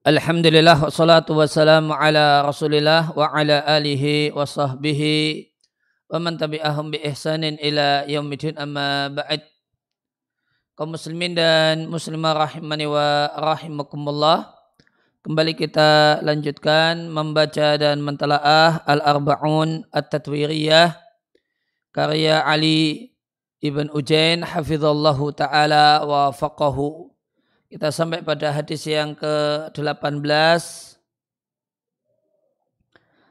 Alhamdulillah wassalatu wassalamu ala rasulillah wa ala alihi wa sahbihi wa man tabi'ahum bi ihsanin ila yaumidin amma ba'd. Kaum muslimin dan muslimah rahimani wa rahimakumullah kembali kita lanjutkan membaca dan mentelaah al-arba'un at-tatwiriyah karya Ali ibn Ujain hafizallahu ta'ala wa faqahu kita sampai pada hadis yang ke-18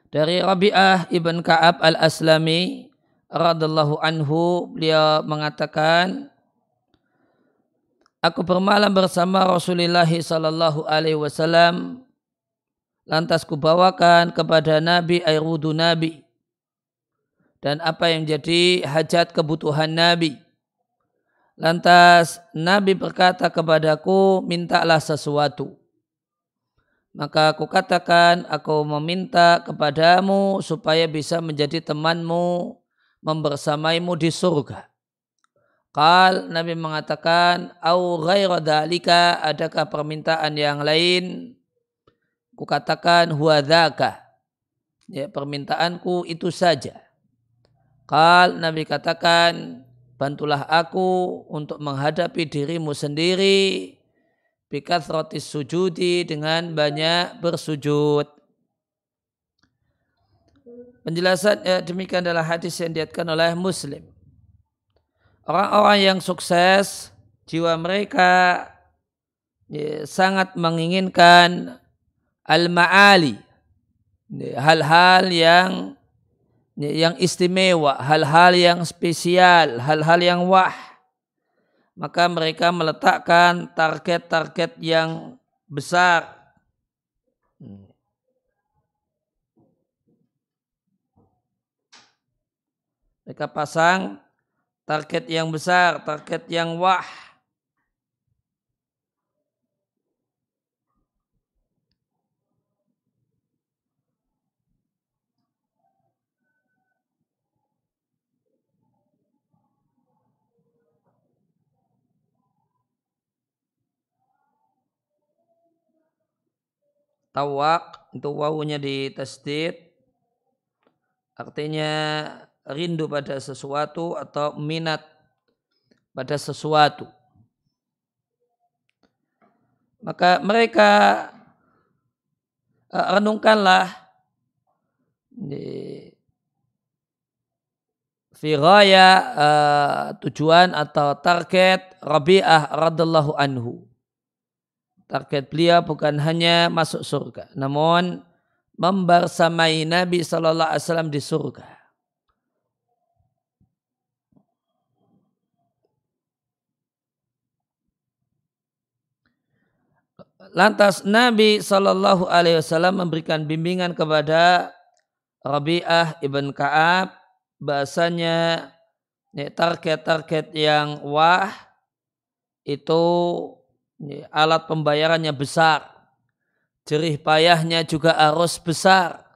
dari Rabi'ah ibn Ka'ab al-Aslami radallahu anhu beliau mengatakan Aku bermalam bersama Rasulullah sallallahu alaihi wasallam. Lantas kubawakan kepada Nabi air wudhu Nabi dan apa yang jadi hajat kebutuhan Nabi Lantas Nabi berkata kepadaku, mintalah sesuatu. Maka aku katakan, aku meminta kepadamu supaya bisa menjadi temanmu, membersamaimu di surga. Kal Nabi mengatakan, au ghairadhalika, adakah permintaan yang lain? Kukatakan, huwadhaka. Ya, permintaanku itu saja. Kal Nabi katakan, bantulah aku untuk menghadapi dirimu sendiri bikat roti sujudi dengan banyak bersujud. Penjelasan ya, demikian adalah hadis yang diatkan oleh Muslim. Orang-orang yang sukses, jiwa mereka ya, sangat menginginkan al-ma'ali, ya, hal-hal yang yang istimewa, hal-hal yang spesial, hal-hal yang wah. Maka mereka meletakkan target-target yang besar. Mereka pasang target yang besar, target yang wah. Tawak itu wawunya di tasdid artinya rindu pada sesuatu atau minat pada sesuatu. Maka mereka uh, renungkanlah di firaya uh, tujuan atau target Rabi'ah radallahu anhu Target beliau bukan hanya masuk surga, namun membersamai Nabi Shallallahu Alaihi Wasallam di surga. Lantas Nabi Shallallahu Alaihi Wasallam memberikan bimbingan kepada Rabi'ah ibn Kaab bahasanya target-target yang wah itu alat pembayarannya besar, jerih payahnya juga harus besar.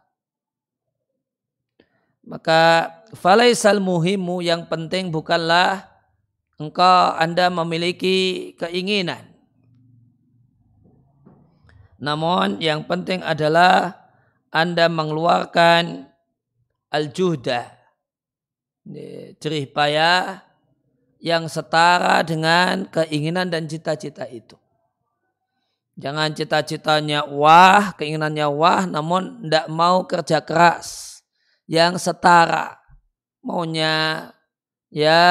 Maka falaisal muhimu yang penting bukanlah engkau Anda memiliki keinginan. Namun yang penting adalah Anda mengeluarkan al-juhda, jerih payah yang setara dengan keinginan dan cita-cita itu. Jangan cita-citanya wah, keinginannya wah, namun tidak mau kerja keras yang setara. Maunya ya,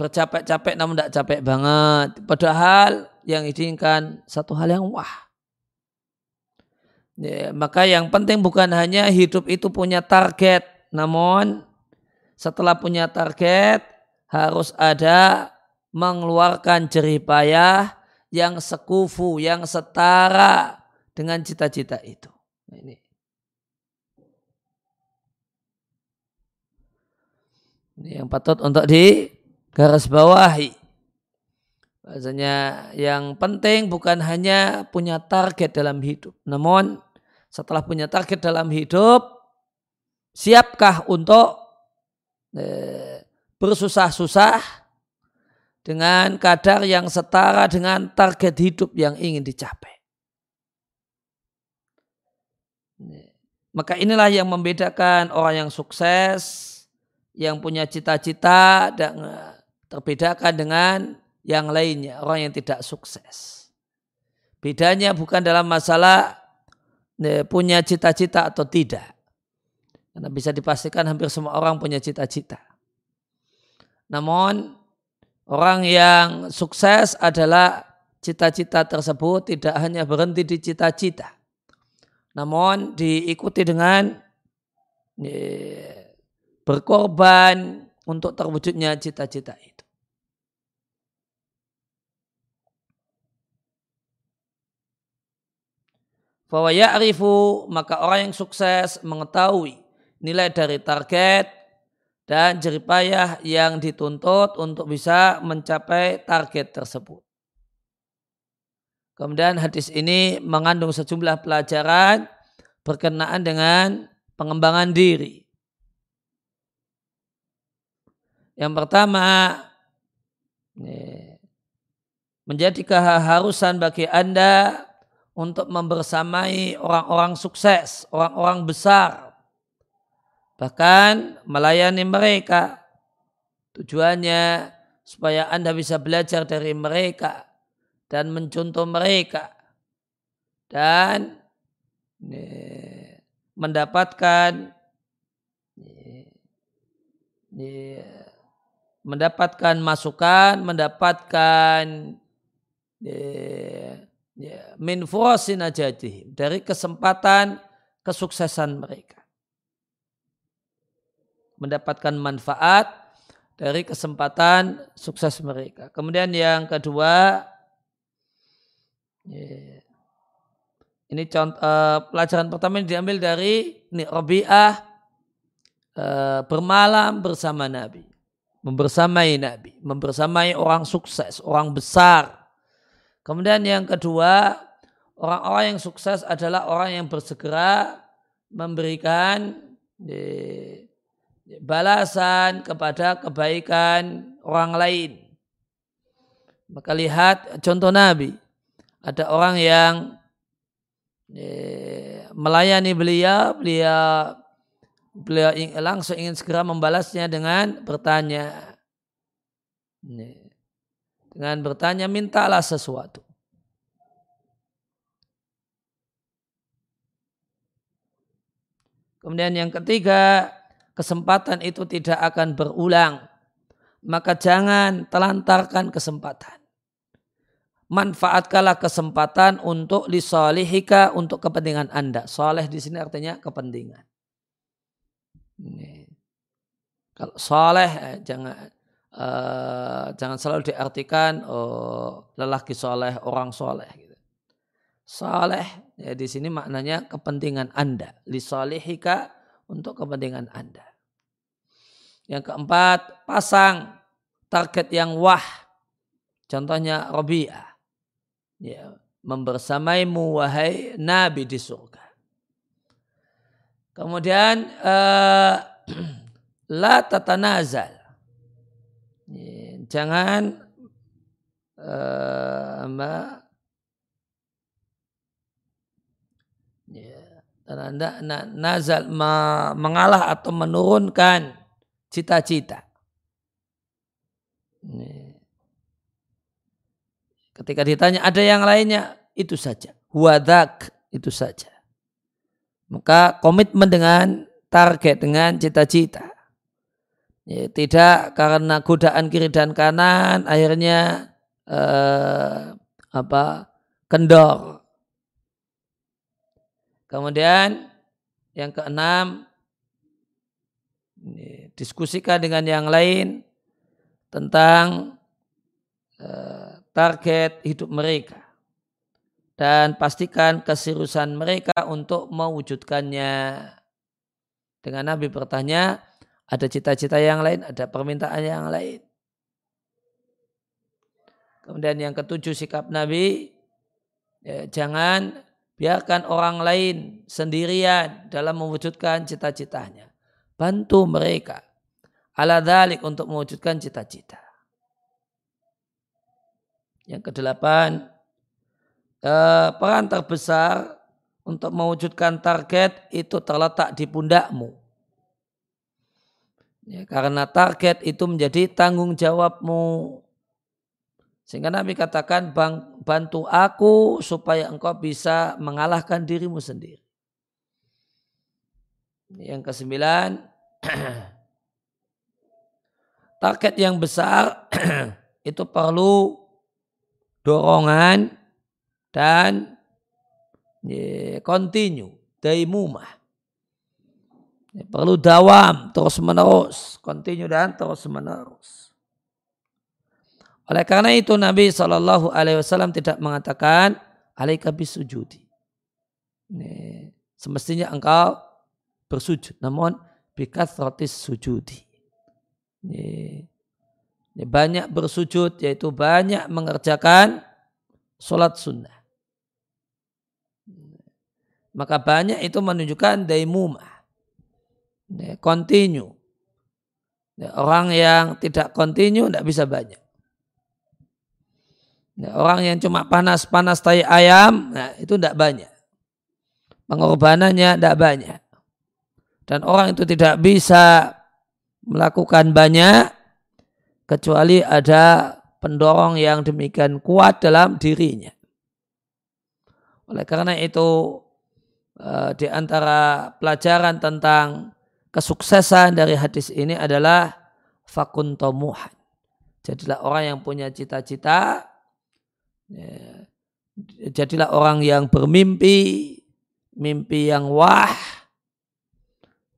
bercapek-capek namun tidak capek banget. Padahal yang diinginkan satu hal yang wah. Ya, maka yang penting bukan hanya hidup itu punya target, namun setelah punya target harus ada mengeluarkan jerih payah yang sekufu, yang setara dengan cita-cita itu. Nah, ini. Ini yang patut untuk di garis bawahi. Bahasanya yang penting bukan hanya punya target dalam hidup. Namun setelah punya target dalam hidup, siapkah untuk bersusah-susah dengan kadar yang setara dengan target hidup yang ingin dicapai. Maka inilah yang membedakan orang yang sukses, yang punya cita-cita dan terbedakan dengan yang lainnya, orang yang tidak sukses. Bedanya bukan dalam masalah punya cita-cita atau tidak. Karena bisa dipastikan hampir semua orang punya cita-cita. Namun orang yang sukses adalah cita-cita tersebut tidak hanya berhenti di cita-cita. Namun diikuti dengan berkorban untuk terwujudnya cita-cita itu. bahwa ya'rifu maka orang yang sukses mengetahui nilai dari target dan jeripayah yang dituntut untuk bisa mencapai target tersebut. Kemudian hadis ini mengandung sejumlah pelajaran berkenaan dengan pengembangan diri. Yang pertama, menjadi keharusan bagi Anda untuk membersamai orang-orang sukses, orang-orang besar. Bahkan melayani mereka. Tujuannya supaya Anda bisa belajar dari mereka dan mencontoh mereka. Dan mendapatkan mendapatkan masukan, mendapatkan min furosinajatihim dari kesempatan kesuksesan mereka. Mendapatkan manfaat dari kesempatan sukses mereka. Kemudian yang kedua, ini contoh uh, pelajaran pertama yang diambil dari ini Rabi'ah uh, bermalam bersama Nabi, membersamai Nabi, membersamai orang sukses, orang besar Kemudian yang kedua, orang-orang yang sukses adalah orang yang bersegera memberikan balasan kepada kebaikan orang lain. Maka lihat contoh Nabi. Ada orang yang melayani beliau, beliau beliau langsung ingin segera membalasnya dengan bertanya dengan bertanya mintalah sesuatu. Kemudian yang ketiga, kesempatan itu tidak akan berulang. Maka jangan telantarkan kesempatan. Manfaatkanlah kesempatan untuk lisolihika untuk kepentingan Anda. Soleh di sini artinya kepentingan. Ini. Kalau soleh eh, jangan uh, jangan selalu diartikan oh, lelaki soleh, orang soleh. Gitu. Soleh ya di sini maknanya kepentingan anda, li solihika untuk kepentingan anda. Yang keempat, pasang target yang wah. Contohnya Robi'ah. Ya, membersamaimu wahai Nabi di surga. Kemudian uh, la tatanazal jangan uh, nazal mengalah atau menurunkan cita-cita. Ketika ditanya ada yang lainnya, itu saja. Wadak, itu saja. Maka komitmen dengan target, dengan cita-cita. Ya, tidak karena godaan kiri dan kanan akhirnya eh, apa kendor. Kemudian yang keenam diskusikan dengan yang lain tentang eh, target hidup mereka dan pastikan keseriusan mereka untuk mewujudkannya. Dengan Nabi bertanya, ada cita-cita yang lain, ada permintaan yang lain. Kemudian yang ketujuh sikap Nabi, ya, jangan biarkan orang lain sendirian dalam mewujudkan cita-citanya. Bantu mereka ala dalik untuk mewujudkan cita-cita. Yang kedelapan, eh, peran terbesar untuk mewujudkan target itu terletak di pundakmu. Ya, karena target itu menjadi tanggung jawabmu. Sehingga Nabi katakan, bantu aku supaya engkau bisa mengalahkan dirimu sendiri. Yang kesembilan, target yang besar itu perlu dorongan dan continue, daimumah. Perlu dawam terus menerus, continue dan terus menerus. Oleh karena itu Nabi Shallallahu Alaihi Wasallam tidak mengatakan alaika bisujudi. Semestinya engkau bersujud, namun bikathrotis sujudi. Banyak bersujud yaitu banyak mengerjakan sholat sunnah. Maka banyak itu menunjukkan daimumah. Continue. Orang yang tidak continue tidak bisa banyak. Orang yang cuma panas-panas tai ayam, nah itu tidak banyak. Pengorbanannya tidak banyak. Dan orang itu tidak bisa melakukan banyak kecuali ada pendorong yang demikian kuat dalam dirinya. Oleh karena itu eh, di antara pelajaran tentang kesuksesan dari hadis ini adalah fakun tomuhan. Jadilah orang yang punya cita-cita, ya, jadilah orang yang bermimpi, mimpi yang wah,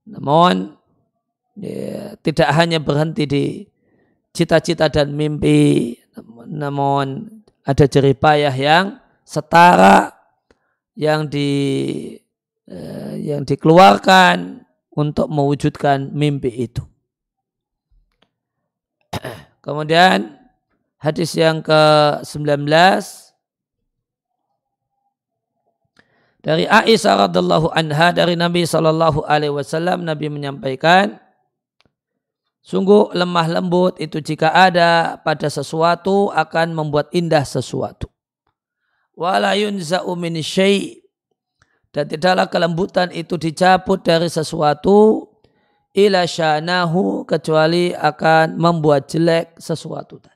namun ya, tidak hanya berhenti di cita-cita dan mimpi, namun ada jeripayah yang setara yang di eh, yang dikeluarkan untuk mewujudkan mimpi itu. Kemudian hadis yang ke-19 dari Aisyah radhiallahu anha dari Nabi sallallahu alaihi wasallam Nabi menyampaikan Sungguh lemah lembut itu jika ada pada sesuatu akan membuat indah sesuatu. Walayun min syai' dan tidaklah kelembutan itu dicabut dari sesuatu ila syanahu kecuali akan membuat jelek sesuatu tadi.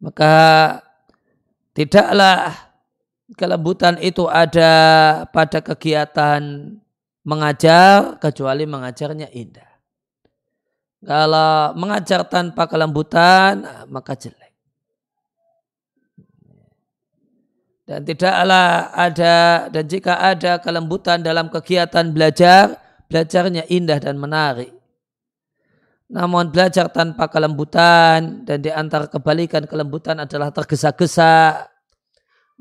Maka tidaklah kelembutan itu ada pada kegiatan mengajar kecuali mengajarnya indah. Kalau mengajar tanpa kelembutan maka jelek. Dan tidaklah ada dan jika ada kelembutan dalam kegiatan belajar, belajarnya indah dan menarik. Namun belajar tanpa kelembutan dan di antara kebalikan kelembutan adalah tergesa-gesa,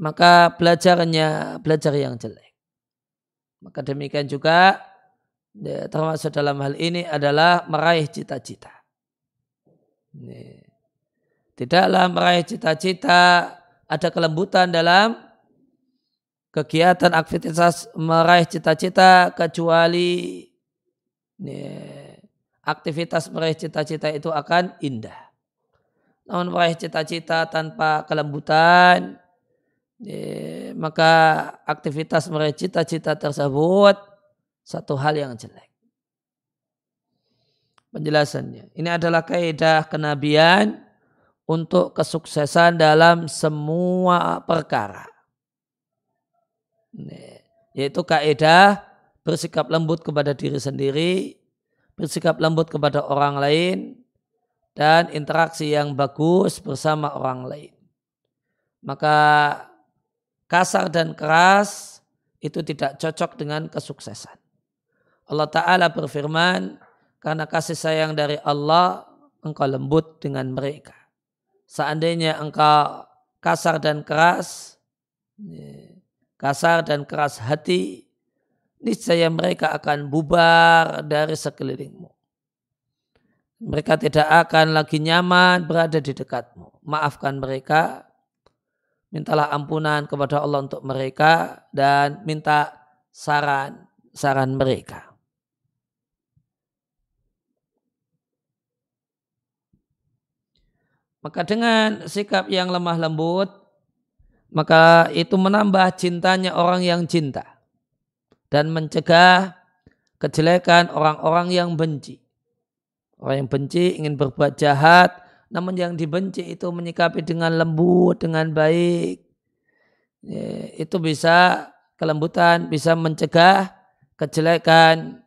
maka belajarnya belajar yang jelek. Maka demikian juga ya, termasuk dalam hal ini adalah meraih cita-cita. Tidaklah meraih cita-cita ada kelembutan dalam kegiatan aktivitas meraih cita-cita kecuali ya, aktivitas meraih cita-cita itu akan indah. Namun meraih cita-cita tanpa kelembutan ya, maka aktivitas meraih cita-cita tersebut satu hal yang jelek. Penjelasannya. Ini adalah kaidah kenabian untuk kesuksesan dalam semua perkara. Yaitu kaidah bersikap lembut kepada diri sendiri, bersikap lembut kepada orang lain, dan interaksi yang bagus bersama orang lain. Maka kasar dan keras itu tidak cocok dengan kesuksesan. Allah Ta'ala berfirman, karena kasih sayang dari Allah, engkau lembut dengan mereka. Seandainya engkau kasar dan keras, kasar dan keras hati, niscaya mereka akan bubar dari sekelilingmu. Mereka tidak akan lagi nyaman berada di dekatmu. Maafkan mereka mintalah ampunan kepada Allah untuk mereka dan minta saran saran mereka. Maka dengan sikap yang lemah lembut, maka itu menambah cintanya orang yang cinta dan mencegah kejelekan orang-orang yang benci. Orang yang benci ingin berbuat jahat, namun yang dibenci itu menyikapi dengan lembut, dengan baik. Ya, itu bisa kelembutan, bisa mencegah kejelekan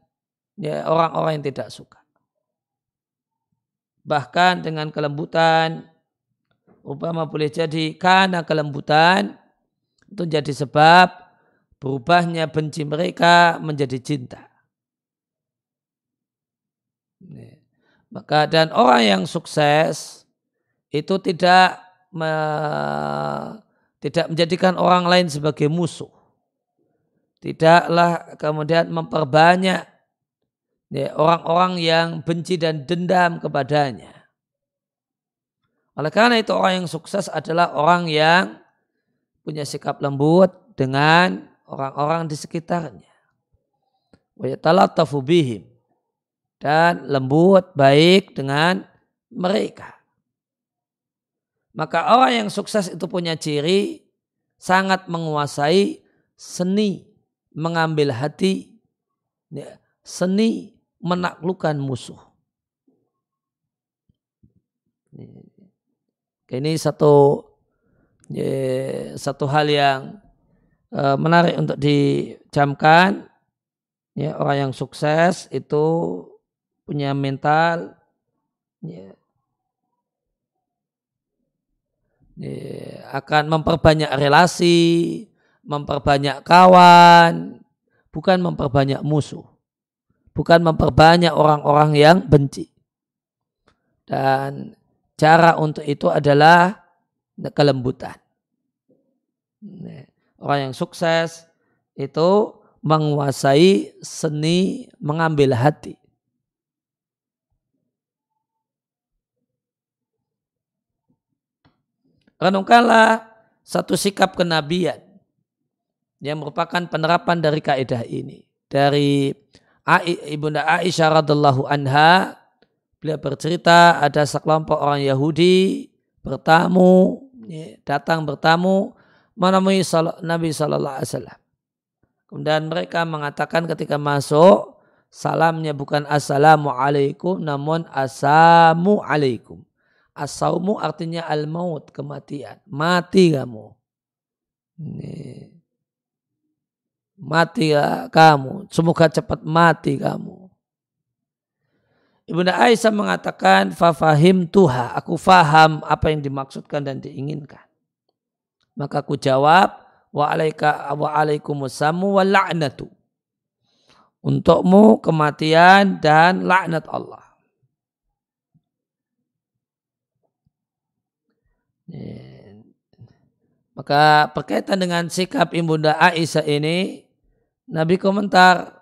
ya, orang-orang yang tidak suka. Bahkan dengan kelembutan, Obama boleh jadi karena kelembutan itu jadi sebab berubahnya benci mereka menjadi cinta. Maka dan orang yang sukses itu tidak me, tidak menjadikan orang lain sebagai musuh. Tidaklah kemudian memperbanyak ya, orang-orang yang benci dan dendam kepadanya. Oleh karena itu orang yang sukses adalah orang yang punya sikap lembut dengan orang-orang di sekitarnya. Bihim dan lembut baik dengan mereka. Maka orang yang sukses itu punya ciri sangat menguasai seni mengambil hati, ya, seni menaklukkan musuh. Ini satu ya, satu hal yang uh, menarik untuk dicamkan. Ya, orang yang sukses itu punya mental ya, ya, akan memperbanyak relasi, memperbanyak kawan, bukan memperbanyak musuh bukan memperbanyak orang-orang yang benci. Dan cara untuk itu adalah kelembutan. Orang yang sukses itu menguasai seni mengambil hati. Renungkanlah satu sikap kenabian yang merupakan penerapan dari kaidah ini. Dari Ibunda Aisyah radhiallahu anha beliau bercerita ada sekelompok orang Yahudi bertamu ya, datang bertamu menemui Nabi Sallallahu Alaihi Wasallam. Kemudian mereka mengatakan ketika masuk salamnya bukan assalamualaikum namun asamu alaikum. Asaumu artinya al-maut, kematian. Mati kamu. Ini mati ya kamu. Semoga cepat mati kamu. Ibunda Aisyah mengatakan, Fafahim tuha, aku faham apa yang dimaksudkan dan diinginkan. Maka aku jawab, wa alaika wa alaikumussamu wa la'natu. Untukmu kematian dan laknat Allah. Maka berkaitan dengan sikap Ibunda Aisyah ini, Nabi komentar,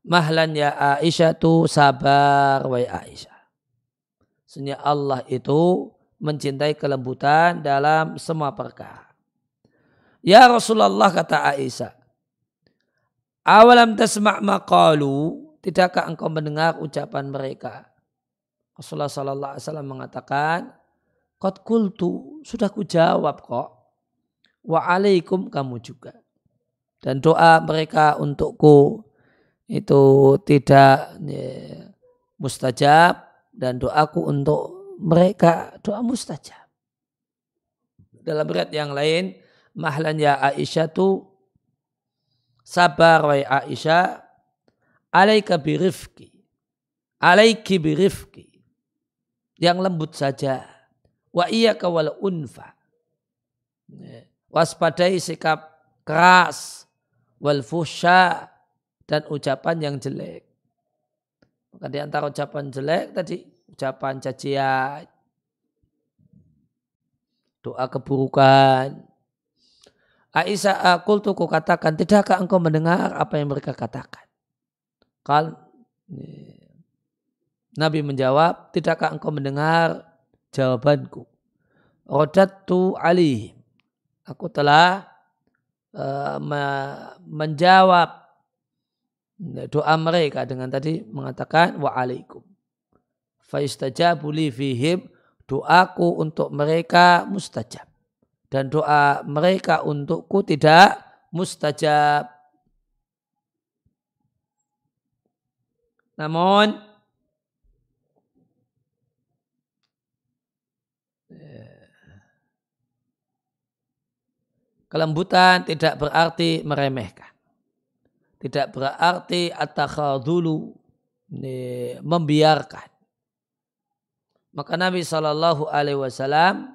Mahlan ya Aisyah tu sabar wa Aisyah. Sebenarnya Allah itu mencintai kelembutan dalam semua perkara. Ya Rasulullah kata Aisyah. Awalam tasma' maqalu. Tidakkah engkau mendengar ucapan mereka? Rasulullah sallallahu alaihi wasallam mengatakan, "Qad kultu, sudah kujawab kok. Wa alaikum kamu juga." dan doa mereka untukku itu tidak ya, mustajab dan doaku untuk mereka doa mustajab. Dalam berat yang lain, mahlan ya Aisyah tu sabar wa Aisyah alaika birifki alaiki birifki yang lembut saja wa iya kawal unfa ya, waspadai sikap keras wal fusha dan ucapan yang jelek. Maka di antara ucapan jelek tadi ucapan cacian, doa keburukan. Aisyah akul tuh katakan, tidakkah engkau mendengar apa yang mereka katakan? Kal Nabi menjawab, tidakkah engkau mendengar jawabanku? Rodatu alih. Aku telah Eh, menjawab doa mereka dengan tadi mengatakan waalaikum. Faistajabu li fihim doaku untuk mereka mustajab dan doa mereka untukku tidak mustajab. Namun kelembutan tidak berarti meremehkan. Tidak berarti dulu membiarkan. Maka Nabi Shallallahu Alaihi Wasallam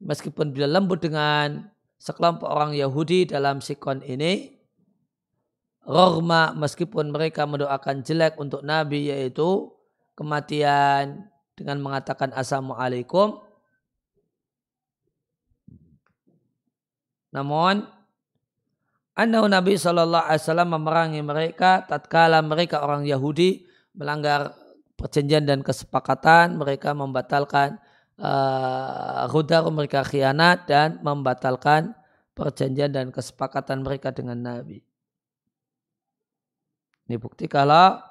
meskipun bila lembut dengan sekelompok orang Yahudi dalam sikon ini, rohma meskipun mereka mendoakan jelek untuk Nabi yaitu kematian dengan mengatakan assalamualaikum. Namun Annahu Nabi Shallallahu Alaihi Wasallam memerangi mereka tatkala mereka orang Yahudi melanggar perjanjian dan kesepakatan mereka membatalkan uh, mereka khianat dan membatalkan perjanjian dan kesepakatan mereka dengan Nabi. Ini bukti kalau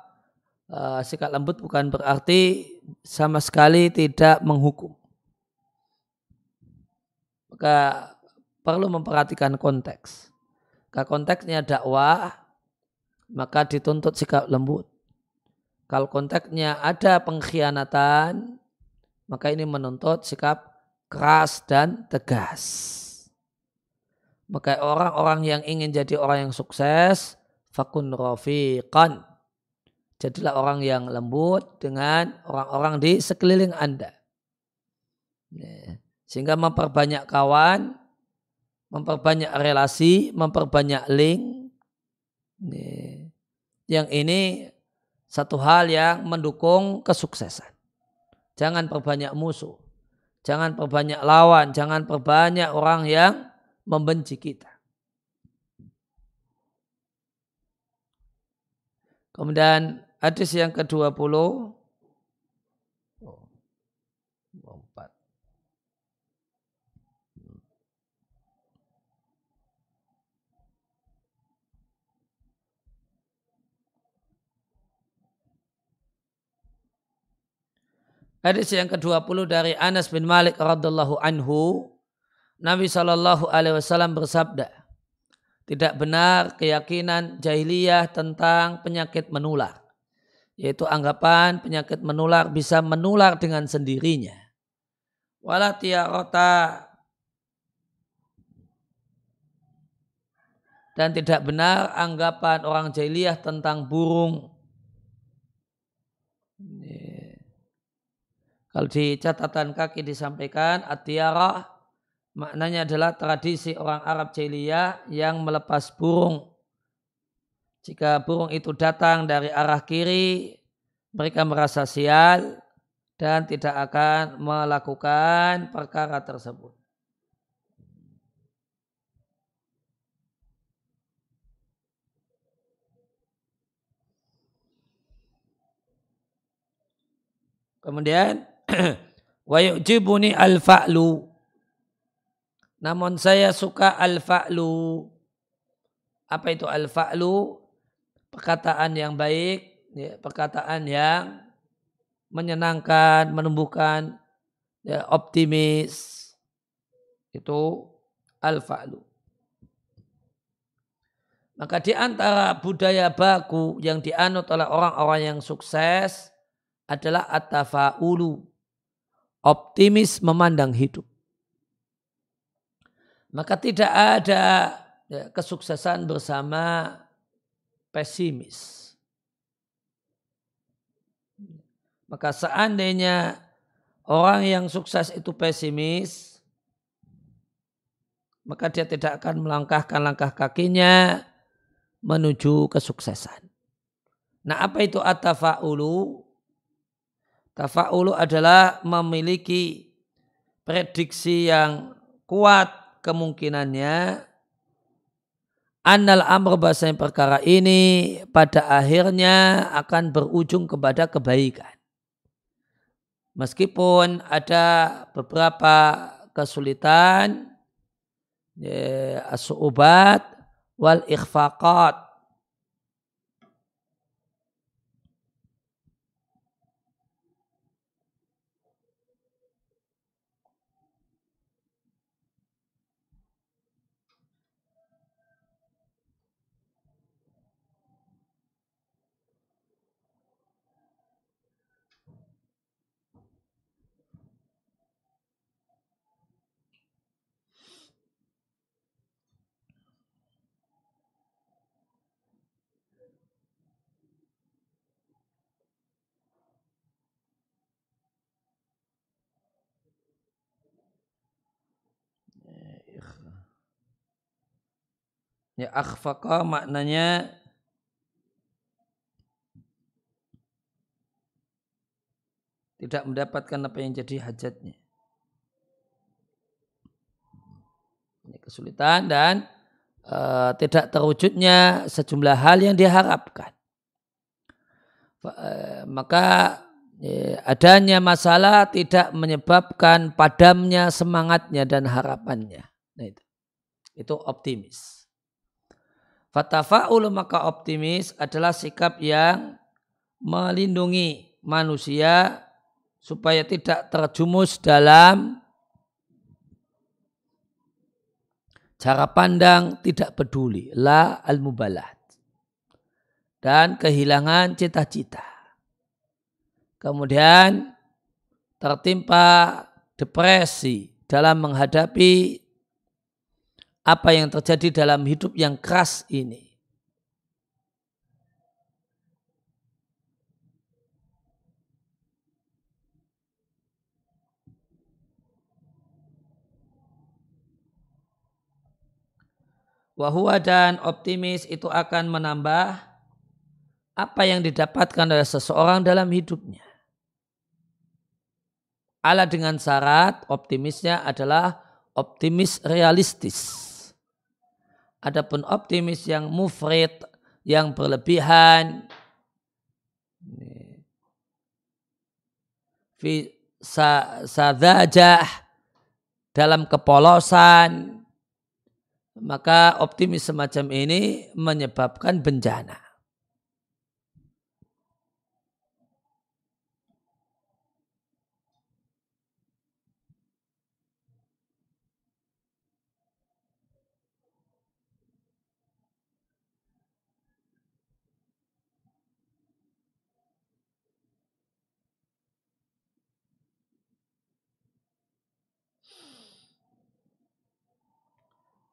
uh, sikap lembut bukan berarti sama sekali tidak menghukum. Maka perlu memperhatikan konteks. Kalau konteksnya dakwah, maka dituntut sikap lembut. Kalau konteksnya ada pengkhianatan, maka ini menuntut sikap keras dan tegas. Maka orang-orang yang ingin jadi orang yang sukses, fakun rafiqan. Jadilah orang yang lembut dengan orang-orang di sekeliling Anda. Ya. Sehingga memperbanyak kawan, memperbanyak relasi, memperbanyak link. Ya. Yang ini satu hal yang mendukung kesuksesan. Jangan perbanyak musuh. Jangan perbanyak lawan. Jangan perbanyak orang yang membenci kita. Kemudian hadis yang ke-20 Hadis yang ke-20 dari Anas bin Malik radhiallahu anhu, Nabi Shallallahu alaihi wasallam bersabda, tidak benar keyakinan jahiliyah tentang penyakit menular, yaitu anggapan penyakit menular bisa menular dengan sendirinya. Wala tiarota dan tidak benar anggapan orang jahiliyah tentang burung Kalau di catatan kaki disampaikan atiara maknanya adalah tradisi orang Arab jahiliyah yang melepas burung. Jika burung itu datang dari arah kiri, mereka merasa sial dan tidak akan melakukan perkara tersebut. Kemudian wa yu'jibuni al-fa'lu. Namun saya suka al-fa'lu. Apa itu al-fa'lu? Perkataan yang baik, ya, perkataan yang menyenangkan, menumbuhkan ya, optimis. Itu al-fa'lu. Maka di antara budaya baku yang dianut oleh orang-orang yang sukses adalah at-tafa'ulu optimis memandang hidup. Maka tidak ada ya, kesuksesan bersama pesimis. Maka seandainya orang yang sukses itu pesimis, maka dia tidak akan melangkahkan langkah kakinya menuju kesuksesan. Nah apa itu atafa'ulu? Tafa'ulu adalah memiliki prediksi yang kuat kemungkinannya Annal amr bahasa perkara ini pada akhirnya akan berujung kepada kebaikan. Meskipun ada beberapa kesulitan, ya, asubat wal ikhfaqat Ya akhfaqa maknanya tidak mendapatkan apa yang jadi hajatnya. Ini kesulitan dan uh, tidak terwujudnya sejumlah hal yang diharapkan. Uh, maka ya, adanya masalah tidak menyebabkan padamnya semangatnya dan harapannya. Nah itu, itu optimis. Fatafa'ul maka optimis adalah sikap yang melindungi manusia supaya tidak terjumus dalam cara pandang tidak peduli. La al mubalat dan kehilangan cita-cita. Kemudian tertimpa depresi dalam menghadapi apa yang terjadi dalam hidup yang keras ini. Wahua dan optimis itu akan menambah apa yang didapatkan oleh seseorang dalam hidupnya. Ala dengan syarat optimisnya adalah optimis realistis. Adapun optimis yang mufrid, yang berlebihan, fi sadajah dalam kepolosan, maka optimis semacam ini menyebabkan bencana.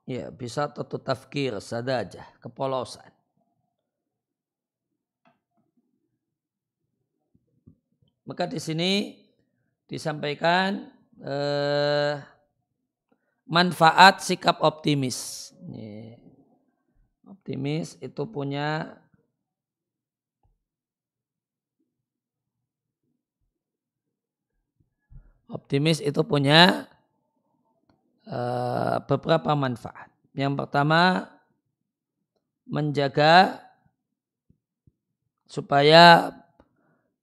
Ya bisa tentu tafkir sadajah kepolosan. Maka di sini disampaikan eh, manfaat sikap optimis. Optimis itu punya optimis itu punya Eh, beberapa manfaat. Yang pertama menjaga supaya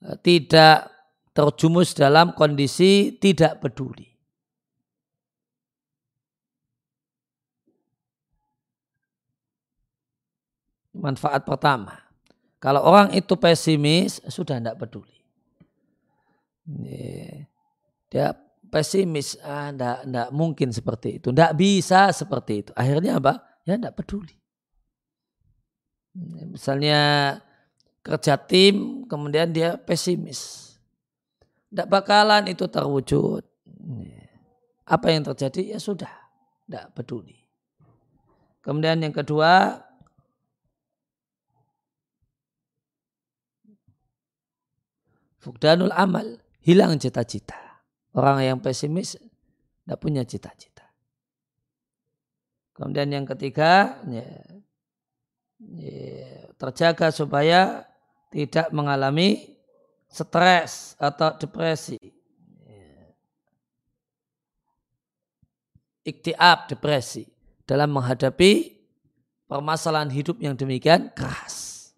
eh, tidak terjumus dalam kondisi tidak peduli. Manfaat pertama, kalau orang itu pesimis sudah tidak peduli. Dia pesimis, ah, enggak, enggak mungkin seperti itu, enggak bisa seperti itu. Akhirnya apa? Ya enggak peduli. Misalnya kerja tim, kemudian dia pesimis. Enggak bakalan itu terwujud. Apa yang terjadi? Ya sudah, enggak peduli. Kemudian yang kedua, Fukdanul amal, hilang cita-cita. Orang yang pesimis tidak punya cita-cita. Kemudian yang ketiga, ya, ya, terjaga supaya tidak mengalami stres atau depresi. Ya. Iktiab, depresi dalam menghadapi permasalahan hidup yang demikian keras.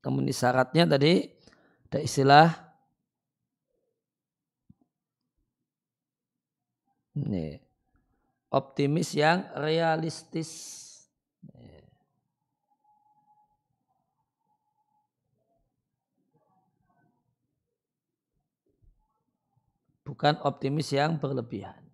Kemudian syaratnya tadi ada istilah Nih. Optimis yang realistis. Bukan optimis yang berlebihan.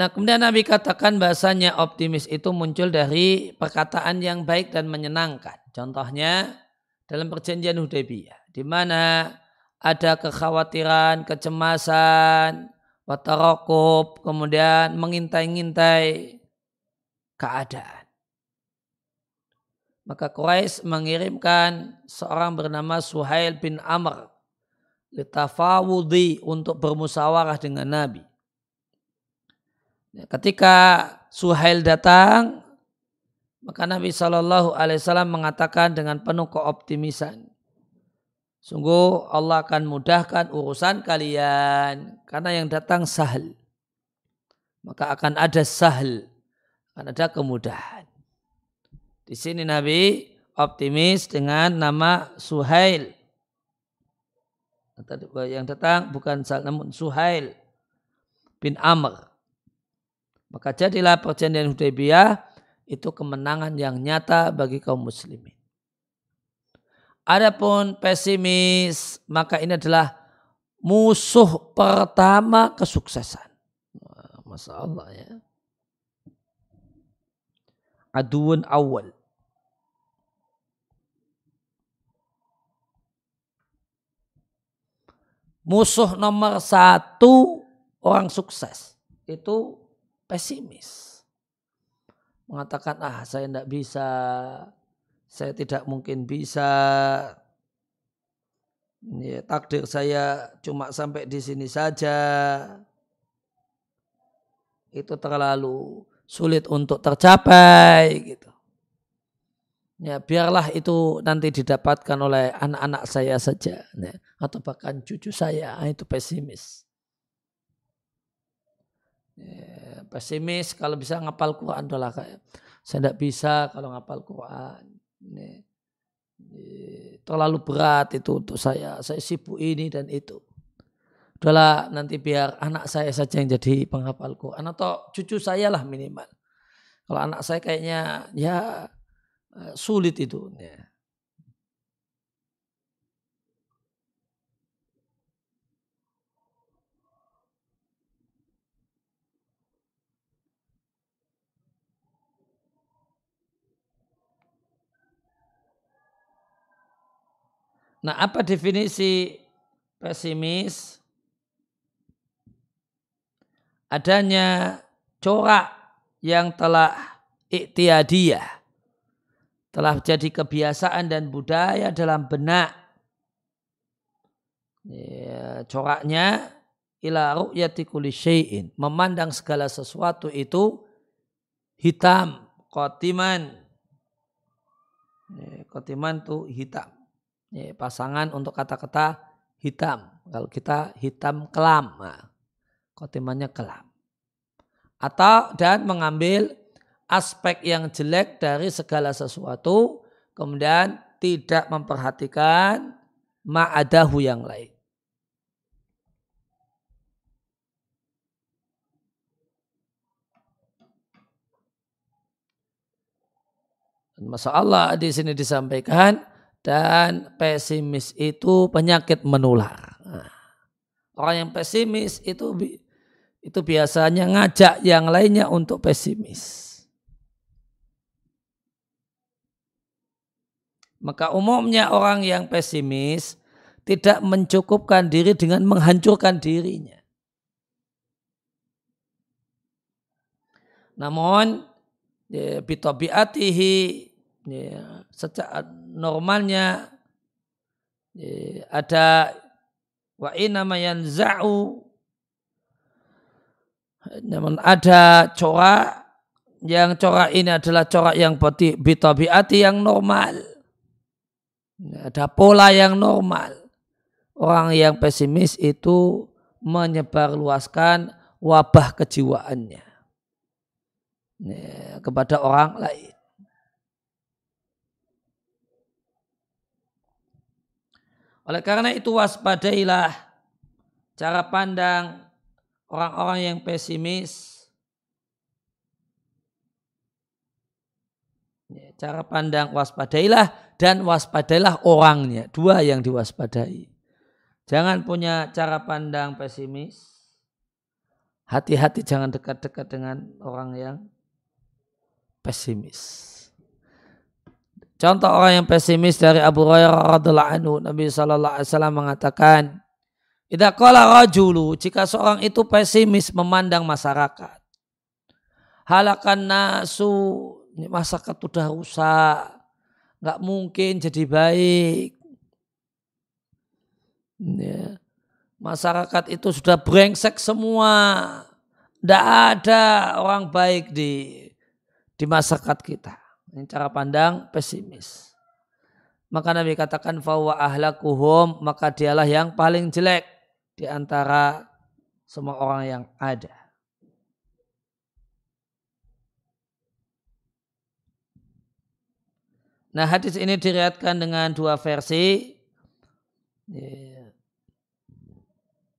Nah kemudian Nabi katakan bahasanya optimis itu muncul dari perkataan yang baik dan menyenangkan. Contohnya dalam perjanjian Hudaybiyah. Di mana ada kekhawatiran, kecemasan, watarokub, kemudian mengintai-ngintai keadaan. Maka Quraisy mengirimkan seorang bernama Suhail bin Amr litafawudi untuk bermusyawarah dengan Nabi. Ya, ketika Suhail datang, maka Nabi Shallallahu Alaihi Wasallam mengatakan dengan penuh keoptimisan, sungguh Allah akan mudahkan urusan kalian karena yang datang sahal, maka akan ada sahal, akan ada kemudahan. Di sini Nabi optimis dengan nama Suhail. Yang datang bukan namun Suhail bin Amr. Maka jadilah perjanjian Hudaybiyah itu kemenangan yang nyata bagi kaum muslimin. Adapun pesimis, maka ini adalah musuh pertama kesuksesan. Masya Allah ya. Aduun awal. Musuh nomor satu orang sukses itu pesimis. Mengatakan, ah saya tidak bisa, saya tidak mungkin bisa, ya, takdir saya cuma sampai di sini saja. Itu terlalu sulit untuk tercapai gitu. Ya, biarlah itu nanti didapatkan oleh anak-anak saya saja, ya, atau bahkan cucu saya, ah, itu pesimis. Ya, pesimis kalau bisa ngapal Quran adalah kayak saya tidak bisa kalau ngapal Quran. Ya, terlalu berat itu untuk saya. Saya sibuk ini dan itu. Udahlah nanti biar anak saya saja yang jadi penghafal Quran atau cucu saya lah minimal. Kalau anak saya kayaknya ya eh, sulit itu. Ya. Nah, apa definisi pesimis? Adanya corak yang telah iktiadiyah. Telah jadi kebiasaan dan budaya dalam benak. Ya, coraknya ila ru'yati kulli syai'in. Memandang segala sesuatu itu hitam, kotiman. Ya, kotiman itu hitam ya, pasangan untuk kata-kata hitam. Kalau kita hitam kelam, nah, kotimannya kelam. Atau dan mengambil aspek yang jelek dari segala sesuatu, kemudian tidak memperhatikan ma'adahu yang lain. Masa Allah di sini disampaikan dan pesimis itu penyakit menular. Orang yang pesimis itu itu biasanya ngajak yang lainnya untuk pesimis. Maka umumnya orang yang pesimis tidak mencukupkan diri dengan menghancurkan dirinya. Namun ya, bitabiatihi ya, normalnya ya, ada wa inama yanza'u namun ada corak yang corak ini adalah corak yang bitabiati yang normal. Ada pola yang normal. Orang yang pesimis itu menyebarluaskan wabah kejiwaannya kepada orang lain. Oleh karena itu waspadailah cara pandang orang-orang yang pesimis. Ya, cara pandang waspadailah dan waspadailah orangnya. Dua yang diwaspadai. Jangan punya cara pandang pesimis. Hati-hati jangan dekat-dekat dengan orang yang pesimis. Contoh orang yang pesimis dari Abu Hurairah radhiallahu anhu Nabi sallallahu alaihi wasallam mengatakan, "Idza qala rajulu, jika seorang itu pesimis memandang masyarakat, halakan nasu, masyarakat sudah rusak, nggak mungkin jadi baik. Ya. Masyarakat itu sudah brengsek semua. Tidak ada orang baik di di masyarakat kita. Ini cara pandang pesimis. Maka Nabi katakan fawa ahlakuhum maka dialah yang paling jelek di antara semua orang yang ada. Nah hadis ini diriatkan dengan dua versi.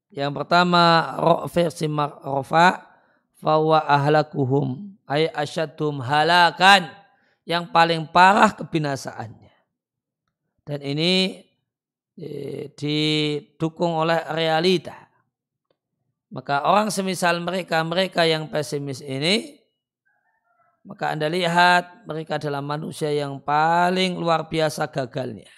Yang pertama versi rofa fawa ahlakuhum ay asyadum halakan yang paling parah kebinasaannya. Dan ini e, didukung oleh realita. Maka orang semisal mereka, mereka yang pesimis ini, maka Anda lihat mereka adalah manusia yang paling luar biasa gagalnya.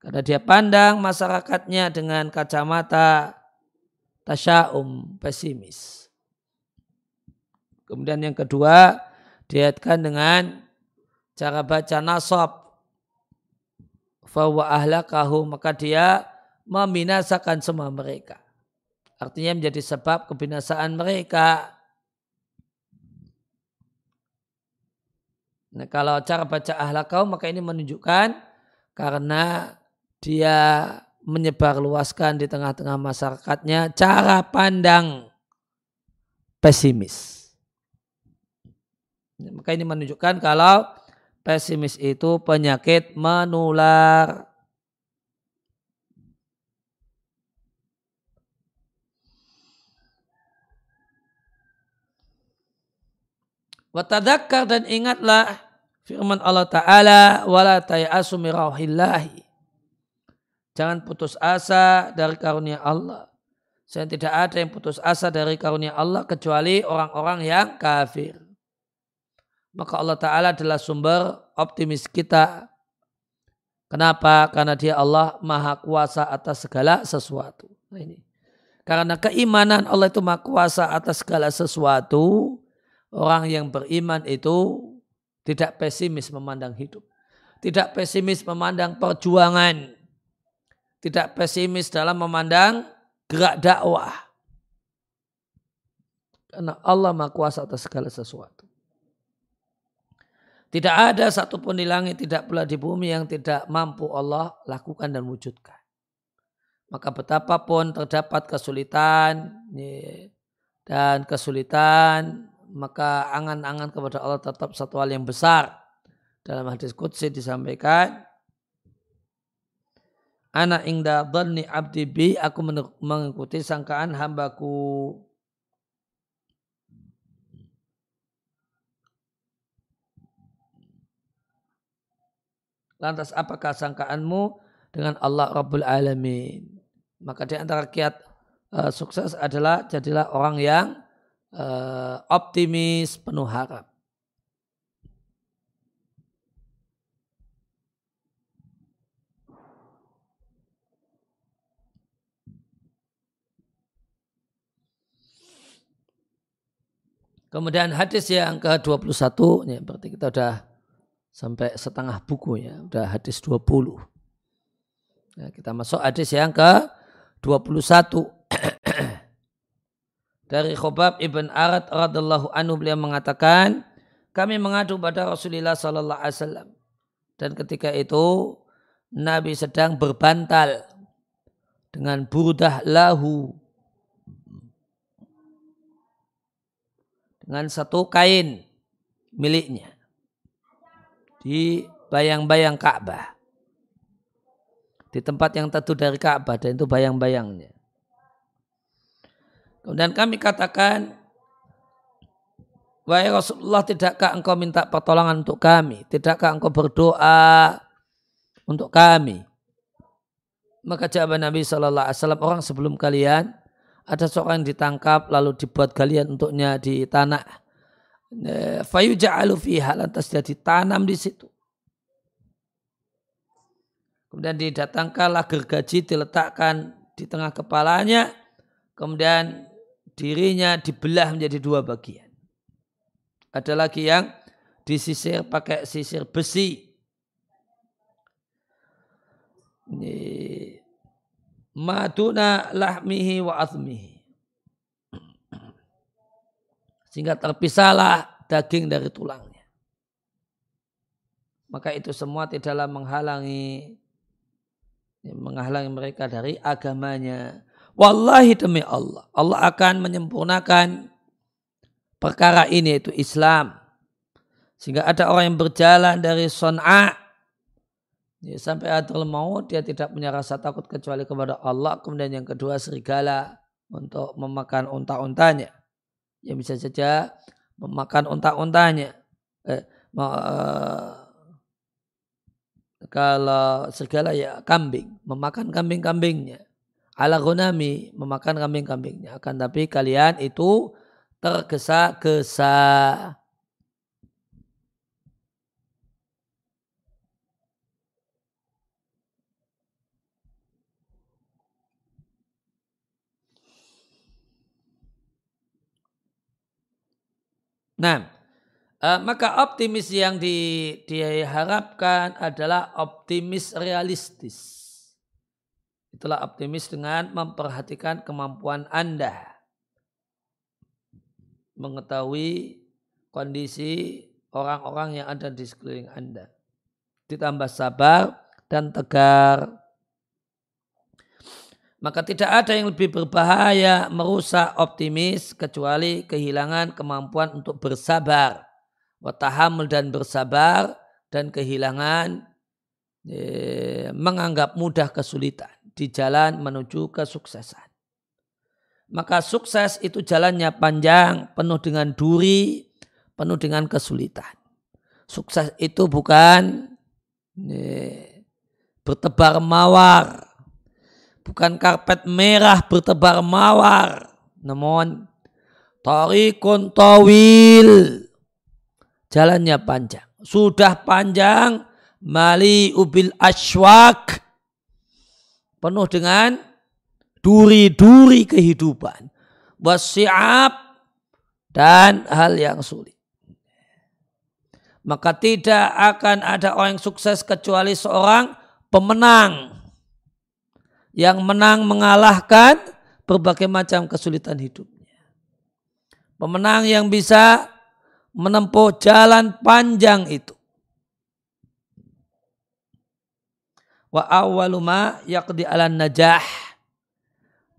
Karena dia pandang masyarakatnya dengan kacamata tasyaum, pesimis. Kemudian yang kedua, diatkan dengan cara baca nasab fawa ahlakahu maka dia membinasakan semua mereka. Artinya menjadi sebab kebinasaan mereka. Nah, kalau cara baca ahlakau maka ini menunjukkan karena dia menyebarluaskan di tengah-tengah masyarakatnya cara pandang pesimis. Maka ini menunjukkan kalau pesimis itu penyakit menular. Watadakkar dan ingatlah firman Allah Ta'ala wala tayasu mirahillahi. Jangan putus asa dari karunia Allah. Saya tidak ada yang putus asa dari karunia Allah kecuali orang-orang yang kafir maka Allah Ta'ala adalah sumber optimis kita. Kenapa? Karena dia Allah maha kuasa atas segala sesuatu. Nah ini. Karena keimanan Allah itu maha kuasa atas segala sesuatu, orang yang beriman itu tidak pesimis memandang hidup. Tidak pesimis memandang perjuangan. Tidak pesimis dalam memandang gerak dakwah. Karena Allah maha kuasa atas segala sesuatu. Tidak ada satupun di langit, tidak pula di bumi yang tidak mampu Allah lakukan dan wujudkan. Maka betapapun terdapat kesulitan dan kesulitan, maka angan-angan kepada Allah tetap satu hal yang besar. Dalam hadis Qudsi disampaikan, Anak ingda dhanni abdi bi, aku mengikuti sangkaan hambaku. Lantas apakah sangkaanmu dengan Allah Rabbul Alamin? Maka di antara kiat uh, sukses adalah jadilah orang yang uh, optimis, penuh harap. Kemudian hadis yang ke-21, ya, berarti kita sudah sampai setengah buku ya, udah hadis 20. Ya, kita masuk hadis yang ke 21. Dari Khobab ibn Arad radhiallahu anhu beliau mengatakan, kami mengadu pada Rasulullah sallallahu alaihi wasallam. Dan ketika itu Nabi sedang berbantal dengan burdah lahu dengan satu kain miliknya di bayang-bayang Ka'bah. Di tempat yang tentu dari Ka'bah dan itu bayang-bayangnya. Kemudian kami katakan, Wahai Rasulullah, tidakkah engkau minta pertolongan untuk kami? Tidakkah engkau berdoa untuk kami? Maka jawaban Nabi Shallallahu Alaihi Wasallam orang sebelum kalian ada seorang yang ditangkap lalu dibuat kalian untuknya di tanah Eh, fayuja'alu fiha lantas dia ditanam di situ. Kemudian didatangkanlah gergaji diletakkan di tengah kepalanya. Kemudian dirinya dibelah menjadi dua bagian. Ada lagi yang disisir pakai sisir besi. Ini maduna lahmihi wa azmihi. Sehingga terpisahlah daging dari tulangnya. Maka itu semua tidaklah menghalangi menghalangi mereka dari agamanya. Wallahi demi Allah. Allah akan menyempurnakan perkara ini yaitu Islam. Sehingga ada orang yang berjalan dari Son'a ya, sampai adil maut dia tidak punya rasa takut kecuali kepada Allah. Kemudian yang kedua serigala untuk memakan unta-untanya. Yang bisa saja memakan unta-untanya. Eh, uh, kalau serigala ya kambing, memakan kambing-kambingnya. Ala gunami, memakan kambing-kambingnya. Akan tapi kalian itu tergesa-gesa. Nah, uh, maka optimis yang di, diharapkan adalah optimis realistis. Itulah optimis dengan memperhatikan kemampuan Anda mengetahui kondisi orang-orang yang ada di sekeliling Anda. Ditambah sabar dan tegar. Maka tidak ada yang lebih berbahaya merusak optimis kecuali kehilangan kemampuan untuk bersabar. Watahamul dan bersabar dan kehilangan eh, menganggap mudah kesulitan di jalan menuju kesuksesan maka sukses itu jalannya panjang, penuh dengan duri, penuh dengan kesulitan. Sukses itu bukan nih, bertebar mawar, bukan karpet merah bertebar mawar, namun tarikun tawil, jalannya panjang. Sudah panjang, mali ubil aswak, penuh dengan duri-duri kehidupan. Wasi'ab dan hal yang sulit. Maka tidak akan ada orang sukses kecuali seorang pemenang. Yang menang mengalahkan berbagai macam kesulitan hidupnya. Pemenang yang bisa menempuh jalan panjang itu. Wa awaluma yaqdi ala najah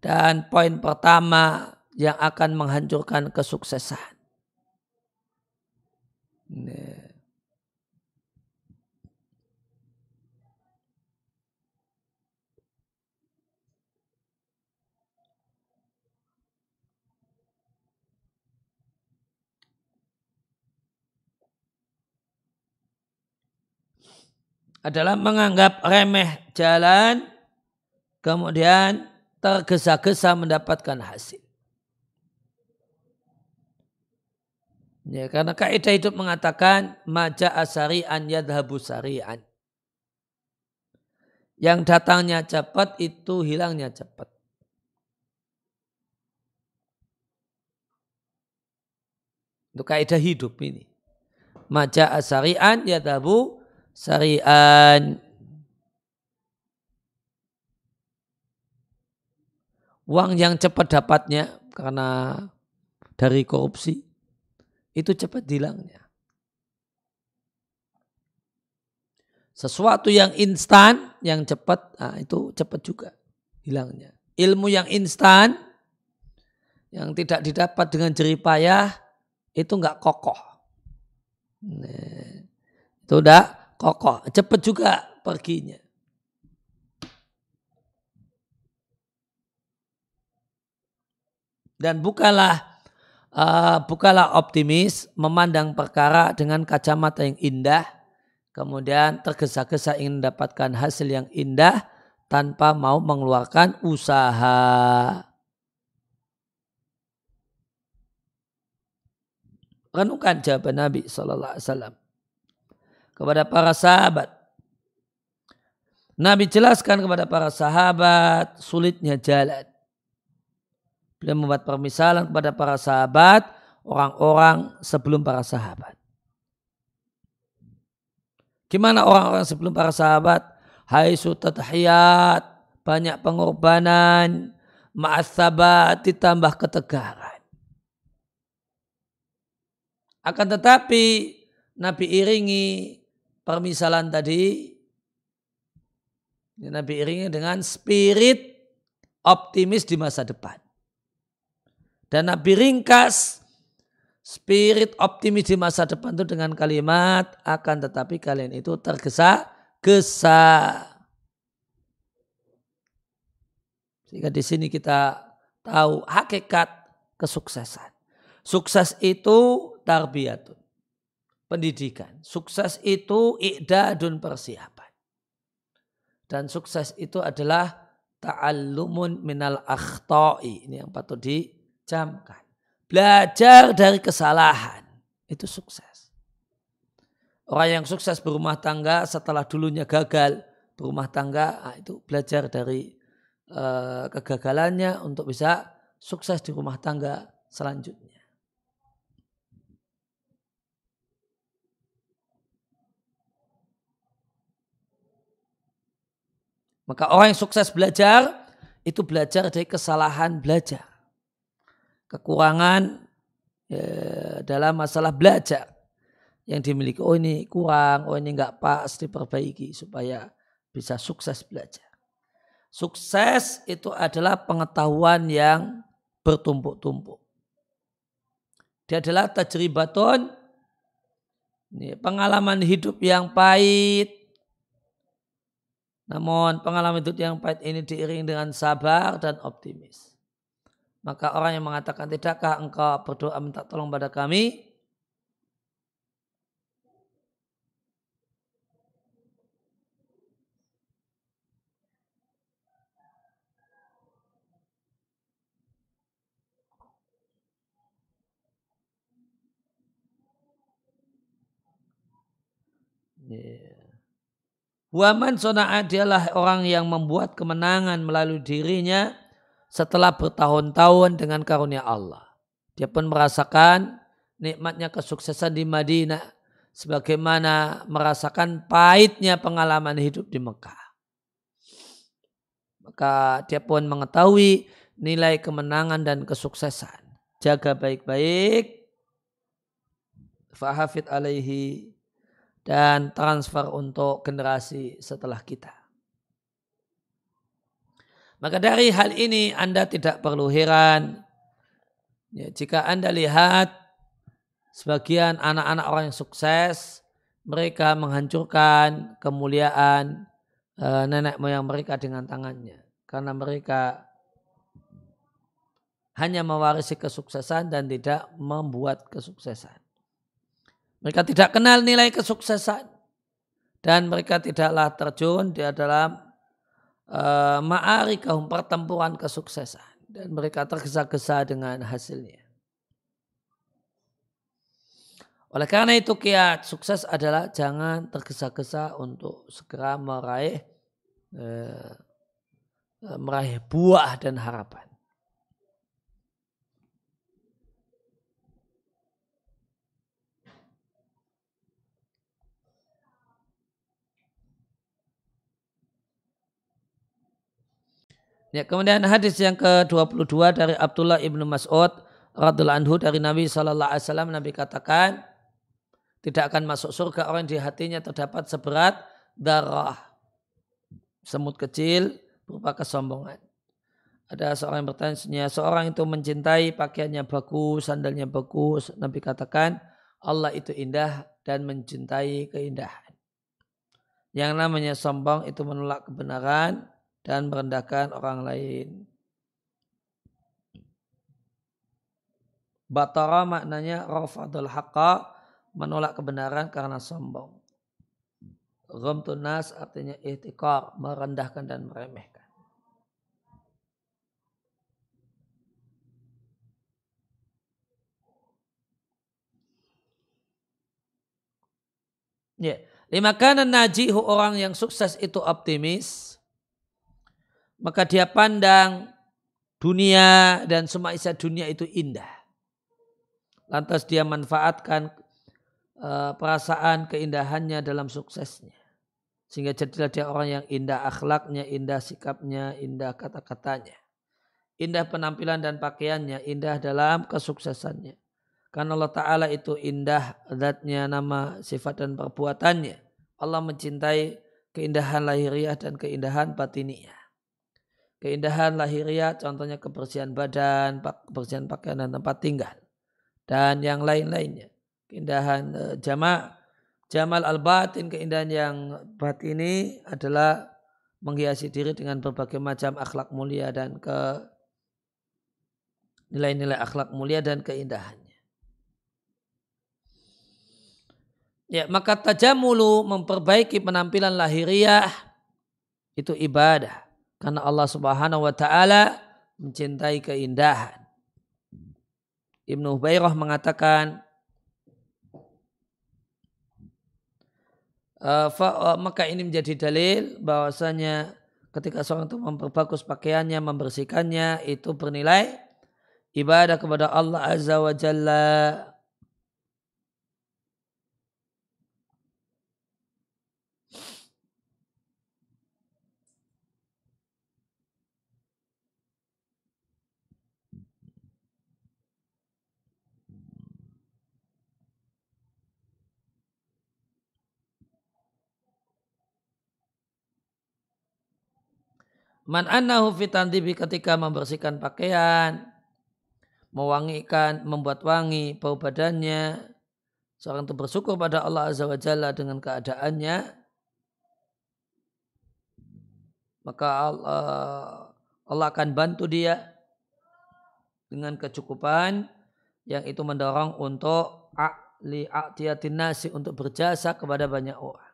dan poin pertama yang akan menghancurkan kesuksesan. Adalah menganggap remeh jalan, kemudian tergesa-gesa mendapatkan hasil. Ya, karena kaidah hidup mengatakan maja asari'an yadhabu sari'an. Yang datangnya cepat itu hilangnya cepat. Itu kaidah hidup ini. Maja asari'an yadhabu sari'an. uang yang cepat dapatnya karena dari korupsi itu cepat hilangnya. Sesuatu yang instan, yang cepat, nah itu cepat juga hilangnya. Ilmu yang instan, yang tidak didapat dengan jeripayah, itu nggak kokoh. Nah, itu udah kokoh, cepat juga perginya. dan bukalah uh, bukalah optimis memandang perkara dengan kacamata yang indah kemudian tergesa-gesa ingin mendapatkan hasil yang indah tanpa mau mengeluarkan usaha. Renungkan jawaban Nabi Sallallahu Alaihi Wasallam kepada para sahabat. Nabi jelaskan kepada para sahabat sulitnya jalan. Beliau membuat permisalan kepada para sahabat, orang-orang sebelum para sahabat. Gimana orang-orang sebelum para sahabat? hai tadhiyat, banyak pengorbanan, ma'asabat ditambah ketegaran. Akan tetapi Nabi iringi permisalan tadi Nabi iringi dengan spirit optimis di masa depan. Dan Nabi ringkas spirit optimis di masa depan itu dengan kalimat akan tetapi kalian itu tergesa-gesa. Sehingga di sini kita tahu hakikat kesuksesan. Sukses itu tarbiyatun. Pendidikan. Sukses itu i'dadun persiapan. Dan sukses itu adalah ta'allumun minal akhta'i. Ini yang patut dicamkan. Belajar dari kesalahan. Itu sukses. Orang yang sukses berumah tangga setelah dulunya gagal berumah tangga, nah itu belajar dari uh, kegagalannya untuk bisa sukses di rumah tangga selanjutnya. Maka orang yang sukses belajar itu belajar dari kesalahan belajar. Kekurangan ya, dalam masalah belajar yang dimiliki. Oh ini kurang, oh ini enggak pas diperbaiki supaya bisa sukses belajar. Sukses itu adalah pengetahuan yang bertumpuk-tumpuk. Dia adalah tajribaton, pengalaman hidup yang pahit, namun pengalaman hidup yang pahit ini diiring dengan sabar dan optimis. Maka orang yang mengatakan tidakkah engkau berdoa minta tolong pada kami? Yeah. Waman sona'a dialah orang yang membuat kemenangan melalui dirinya setelah bertahun-tahun dengan karunia Allah. Dia pun merasakan nikmatnya kesuksesan di Madinah sebagaimana merasakan pahitnya pengalaman hidup di Mekah. Maka dia pun mengetahui nilai kemenangan dan kesuksesan. Jaga baik-baik. Fahafid alaihi dan transfer untuk generasi setelah kita. Maka dari hal ini Anda tidak perlu heran ya, jika Anda lihat sebagian anak-anak orang yang sukses mereka menghancurkan kemuliaan e, nenek moyang mereka dengan tangannya karena mereka hanya mewarisi kesuksesan dan tidak membuat kesuksesan. Mereka tidak kenal nilai kesuksesan. Dan mereka tidaklah terjun di dalam uh, ma'ari kaum pertempuran kesuksesan. Dan mereka tergesa-gesa dengan hasilnya. Oleh karena itu kiat sukses adalah jangan tergesa-gesa untuk segera meraih uh, meraih buah dan harapan. Ya, kemudian hadis yang ke-22 dari Abdullah ibnu Mas'ud radhiallahu anhu dari Nabi Wasallam Nabi katakan tidak akan masuk surga orang di hatinya terdapat seberat darah semut kecil berupa kesombongan. Ada seorang yang bertanya, seorang itu mencintai pakaiannya bagus, sandalnya bagus. Nabi katakan, Allah itu indah dan mencintai keindahan. Yang namanya sombong itu menolak kebenaran, dan merendahkan orang lain. Batara maknanya rafadul haqqa menolak kebenaran karena sombong. Ghamtun artinya ihtikar, merendahkan dan meremehkan. Ya, lima kanan najihu orang yang sukses itu optimis maka dia pandang dunia dan semua isi dunia itu indah. Lantas dia manfaatkan uh, perasaan keindahannya dalam suksesnya. Sehingga jadilah dia orang yang indah akhlaknya, indah sikapnya, indah kata-katanya. Indah penampilan dan pakaiannya, indah dalam kesuksesannya. Karena Allah Ta'ala itu indah zatnya, nama, sifat dan perbuatannya. Allah mencintai keindahan lahiriah dan keindahan batiniah. Keindahan lahiriah contohnya kebersihan badan, kebersihan pakaian dan tempat tinggal. Dan yang lain-lainnya. Keindahan uh, jama' Jamal al-batin, keindahan yang batini adalah menghiasi diri dengan berbagai macam akhlak mulia dan ke nilai-nilai akhlak mulia dan keindahannya. Ya, maka tajamulu memperbaiki penampilan lahiriah itu ibadah karena Allah Subhanahu wa taala mencintai keindahan. Ibnu Hubairah mengatakan fa, uh, maka ini menjadi dalil bahwasanya ketika seorang itu memperbagus pakaiannya, membersihkannya itu bernilai ibadah kepada Allah Azza wa Jalla. Man annahu fitandibi ketika membersihkan pakaian, mewangikan, membuat wangi bau badannya, seorang itu bersyukur pada Allah Azza wa Jalla dengan keadaannya, maka Allah, Allah akan bantu dia dengan kecukupan yang itu mendorong untuk li nasi untuk berjasa kepada banyak orang.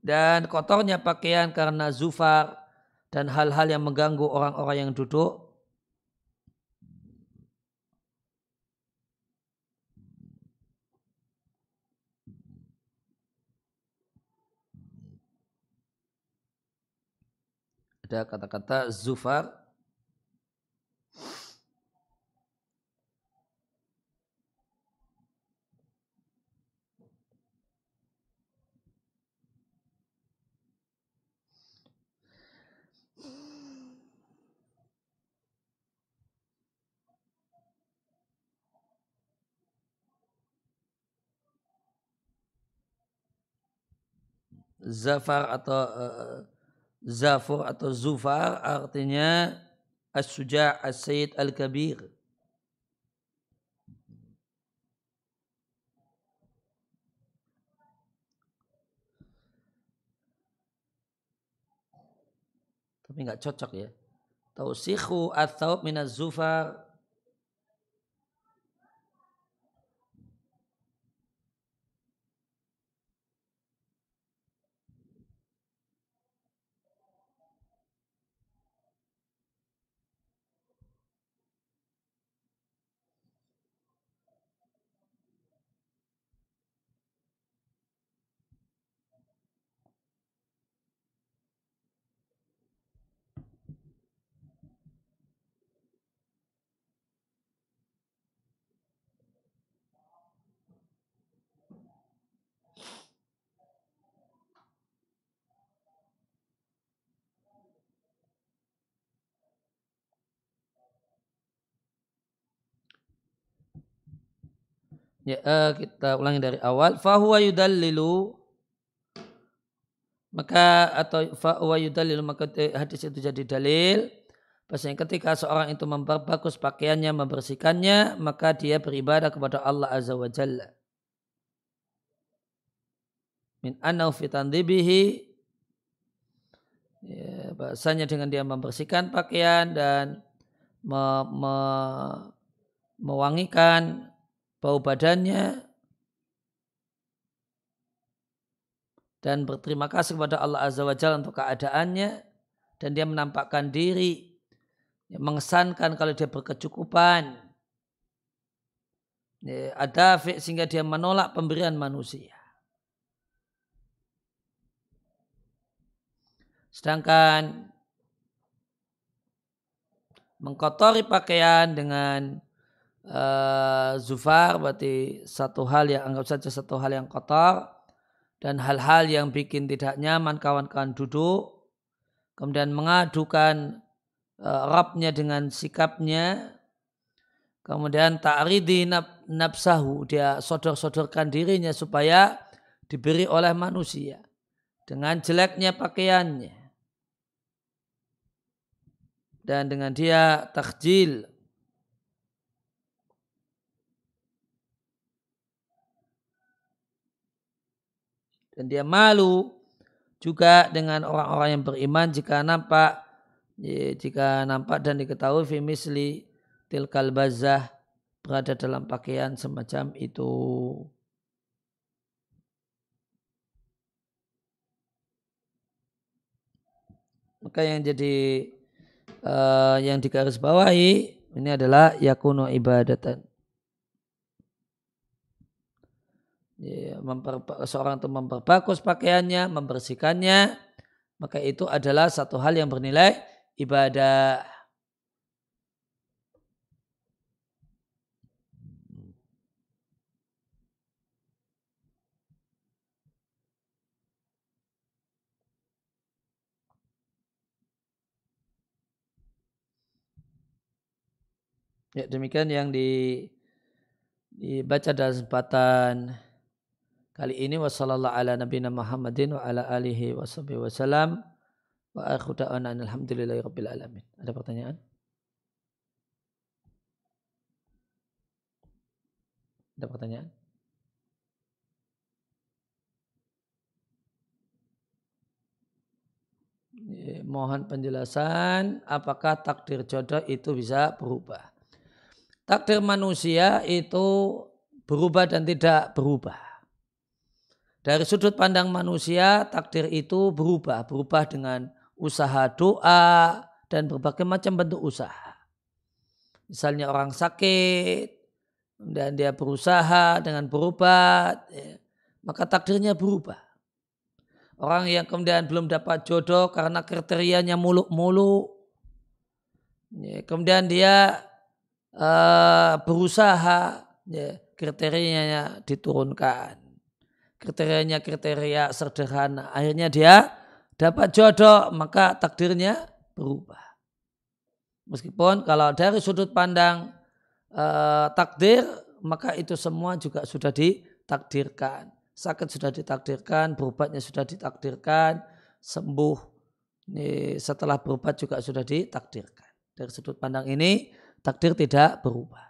Dan kotornya pakaian karena zufar dan hal-hal yang mengganggu orang-orang yang duduk. Ada kata-kata zufar zafar atau uh, zafur atau zufar artinya as-suja' as-sayyid al-kabir. Tapi nggak cocok ya. Tausikhu atau minaz zufar Ya, uh, kita ulangi dari awal. Fahuwa yudallilu maka atau fahuwa yudallilu maka hadis itu jadi dalil Bahasanya ketika seorang itu memperbagus pakaiannya, membersihkannya, maka dia beribadah kepada Allah Azza wa Jalla. Min anau fitandibihi ya, bahasanya dengan dia membersihkan pakaian dan me, me, mewangikan bau badannya dan berterima kasih kepada Allah Azza wa Jalla untuk keadaannya dan dia menampakkan diri yang mengesankan kalau dia berkecukupan. Ya, ada sehingga dia menolak pemberian manusia. Sedangkan mengkotori pakaian dengan uh, zufar berarti satu hal yang anggap saja satu hal yang kotor dan hal-hal yang bikin tidak nyaman kawan-kawan duduk. Kemudian mengadukan uh, Rabnya dengan sikapnya. Kemudian ta'ridi nab, nafsahu dia sodor-sodorkan dirinya supaya diberi oleh manusia dengan jeleknya pakaiannya. Dan dengan dia takjil dan dia malu juga dengan orang-orang yang beriman jika nampak jika nampak dan diketahui fi misli tilkal bazah berada dalam pakaian semacam itu. Maka yang jadi uh, yang digarisbawahi ini adalah yakuno ibadatan. Ya, memper, seorang itu memperbagus pakaiannya, membersihkannya, maka itu adalah satu hal yang bernilai ibadah. Ya, demikian yang di, dibaca dalam kesempatan kali ini wasallallahu ala nabiyina Muhammadin wa ala alihi wa wasallam wa akhu da'wana alhamdulillahi rabbil alamin. Ada pertanyaan? Ada pertanyaan? Mohon penjelasan apakah takdir jodoh itu bisa berubah takdir manusia itu berubah dan tidak berubah. Dari sudut pandang manusia, takdir itu berubah. Berubah dengan usaha doa dan berbagai macam bentuk usaha. Misalnya orang sakit, dan dia berusaha dengan berobat, ya, maka takdirnya berubah. Orang yang kemudian belum dapat jodoh karena kriterianya muluk-muluk, ya, kemudian dia uh, berusaha ya, kriterianya diturunkan. Kriterianya kriteria sederhana. Akhirnya dia dapat jodoh maka takdirnya berubah. Meskipun kalau dari sudut pandang uh, takdir maka itu semua juga sudah ditakdirkan. Sakit sudah ditakdirkan, berobatnya sudah ditakdirkan, sembuh setelah berobat juga sudah ditakdirkan. Dari sudut pandang ini takdir tidak berubah.